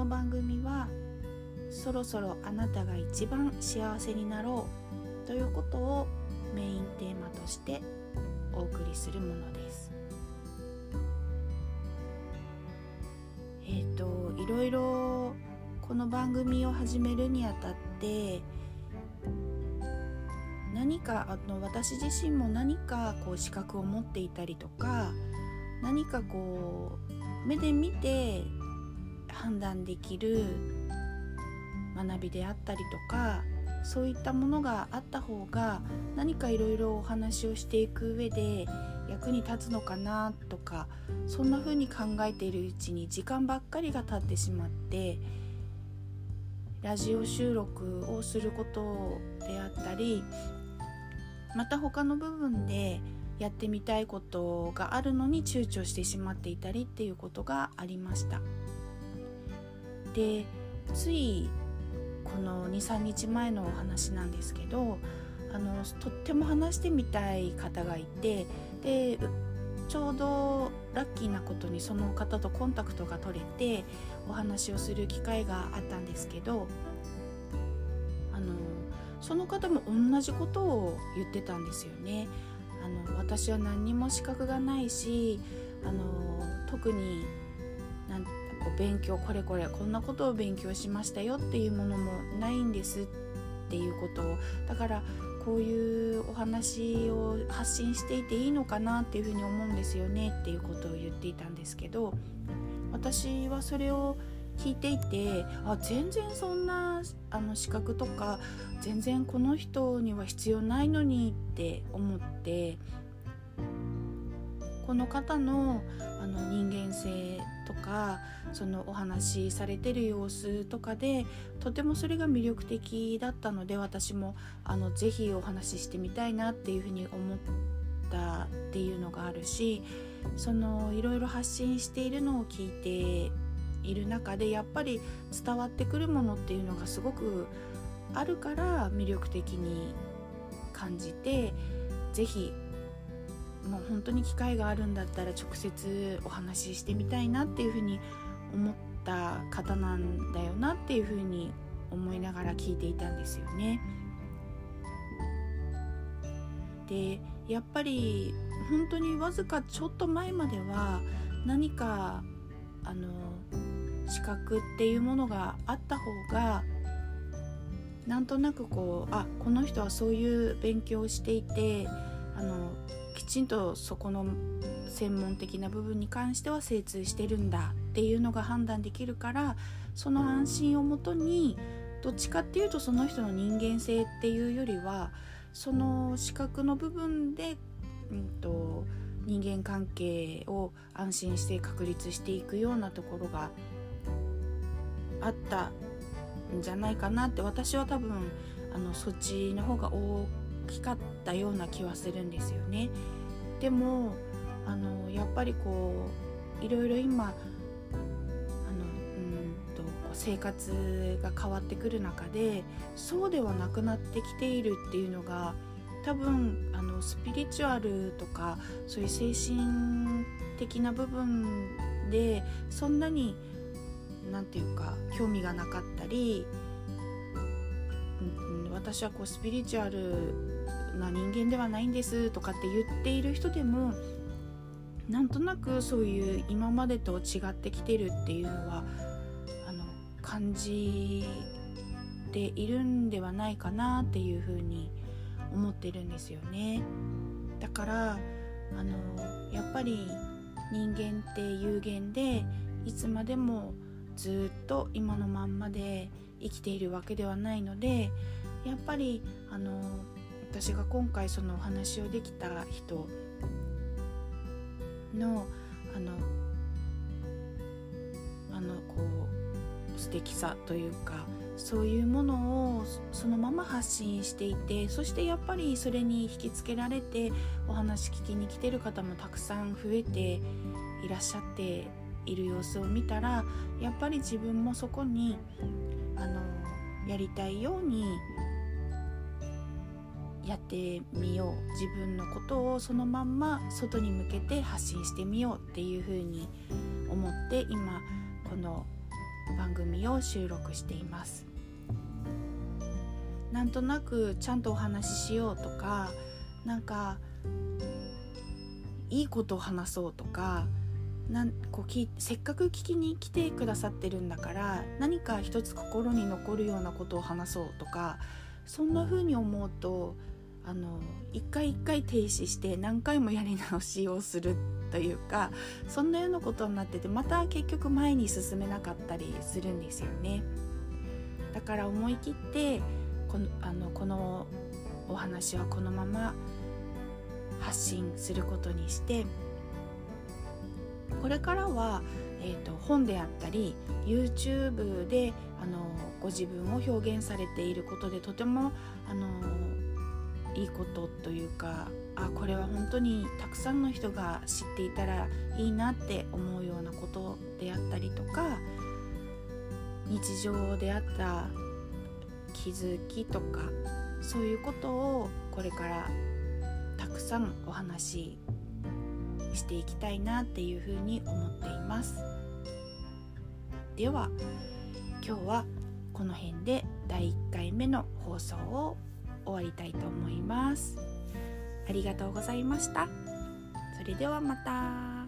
の番組はそろそろあなたが一番幸せになろうということをメインテーマとしてお送りするものです。えっ、ー、といろいろこの番組を始めるにあたって何かあの私自身も何かこう資格を持っていたりとか何かこう目で見て判断できる学びであったりとかそういったものがあった方が何かいろいろお話をしていく上で役に立つのかなとかそんな風に考えているうちに時間ばっかりが経ってしまってラジオ収録をすることであったりまた他の部分でやってみたいことがあるのに躊躇してしまっていたりっていうことがありました。でついこの23日前のお話なんですけどあのとっても話してみたい方がいてでちょうどラッキーなことにその方とコンタクトが取れてお話をする機会があったんですけどあのその方も同じことを言ってたんですよね。あの私は何にも資格がないしあの特になんこう勉強これこれこんなことを勉強しましたよっていうものもないんですっていうことをだからこういうお話を発信していていいのかなっていうふうに思うんですよねっていうことを言っていたんですけど私はそれを聞いていてあ全然そんなあの資格とか全然この人には必要ないのにって思ってこの方のあの人間性かそのお話しされてる様子とかでとてもそれが魅力的だったので私もあのぜひお話ししてみたいなっていうふうに思ったっていうのがあるしそのいろいろ発信しているのを聞いている中でやっぱり伝わってくるものっていうのがすごくあるから魅力的に感じて是非もう本当に機会があるんだったら直接お話ししてみたいなっていうふうに思った方なんだよなっていうふうに思いながら聞いていたんですよね。でやっぱり本当にわずかちょっと前までは何かあの資格っていうものがあった方がなんとなくこうあこの人はそういう勉強をしていてあのちんとそこの専門的な部分に関しては精通してるんだっていうのが判断できるからその安心をもとにどっちかっていうとその人の人間性っていうよりはその資格の部分で、うんと、人間関係を安心して確立していくようなところがあったんじゃないかなって私は多分あのそっちの方が大きかったような気はするんですよね。でもあのやっぱりこういろいろ今あのうんと生活が変わってくる中でそうではなくなってきているっていうのが多分あのスピリチュアルとかそういう精神的な部分でそんなに何て言うか興味がなかったり、私はこうスピリチュアルな人間ではないんですとかって言っている人でもなんとなくそういう今までと違ってきてるっていうのはあの感じているんではないかなっていうふうに思ってるんですよね。だからあのやっぱり人間って有限でいつまでもずっと今のまんまで生きているわけではないのでやっぱりあの私が今回そのお話をできた人のあのあのこう素敵さというかそういうものをそのまま発信していてそしてやっぱりそれに引きつけられてお話聞きに来てる方もたくさん増えていらっしゃっている様子を見たらやっぱり自分もそこにあのやりたいようにやってみよう。自分のことをそのまんま外に向けて発信してみようっていうふうに思って今この番組を収録しています。なんとなくちゃんとお話ししようとかなんかいいことを話そうとかなんこうきせっかく聞きに来てくださってるんだから何か一つ心に残るようなことを話そうとかそんな風に思うとあの一回一回停止して何回もやり直しをするというかそんなようなことになっててまた結局前に進めなかったりするんですよね。だから思い切ってこのあのこのお話はこのまま発信することにしてこれからは、えーと、本であったり YouTube であのご自分を表現されていることでとてもあのいいことというかあこれは本当にたくさんの人が知っていたらいいなって思うようなことであったりとか日常であった気づきとかそういうことをこれからたくさんお話ししていきたいなっていうふうに思っています。では今日はこの辺で第1回目の放送を終わりたいと思います。ありがとうございました。それではまた。